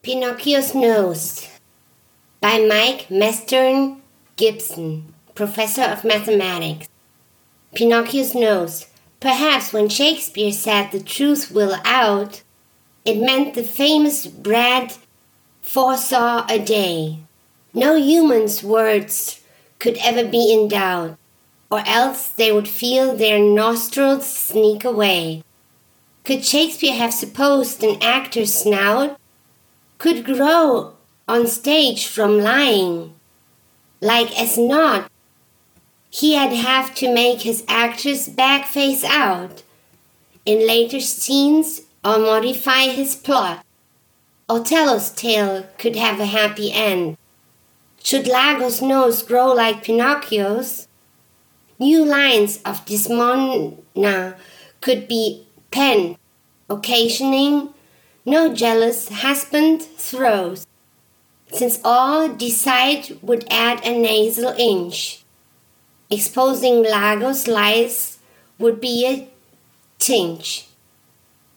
Pinocchio's Nose by Mike Mastern Gibson, professor of mathematics. Pinocchio's nose. Perhaps when Shakespeare said the truth will out, it meant the famous bread foresaw a day. No human's words could ever be in doubt, or else they would feel their nostrils sneak away. Could Shakespeare have supposed an actor's snout could grow on stage from lying. Like as not, he'd have to make his actor's back face out in later scenes or modify his plot. Othello's tale could have a happy end. Should Iago's nose grow like Pinocchio's, new lines of Desdemona could be penned, occasioning no jealous husband throws, since all decide would add a nasal inch. Exposing Iago's lies would be a tinge.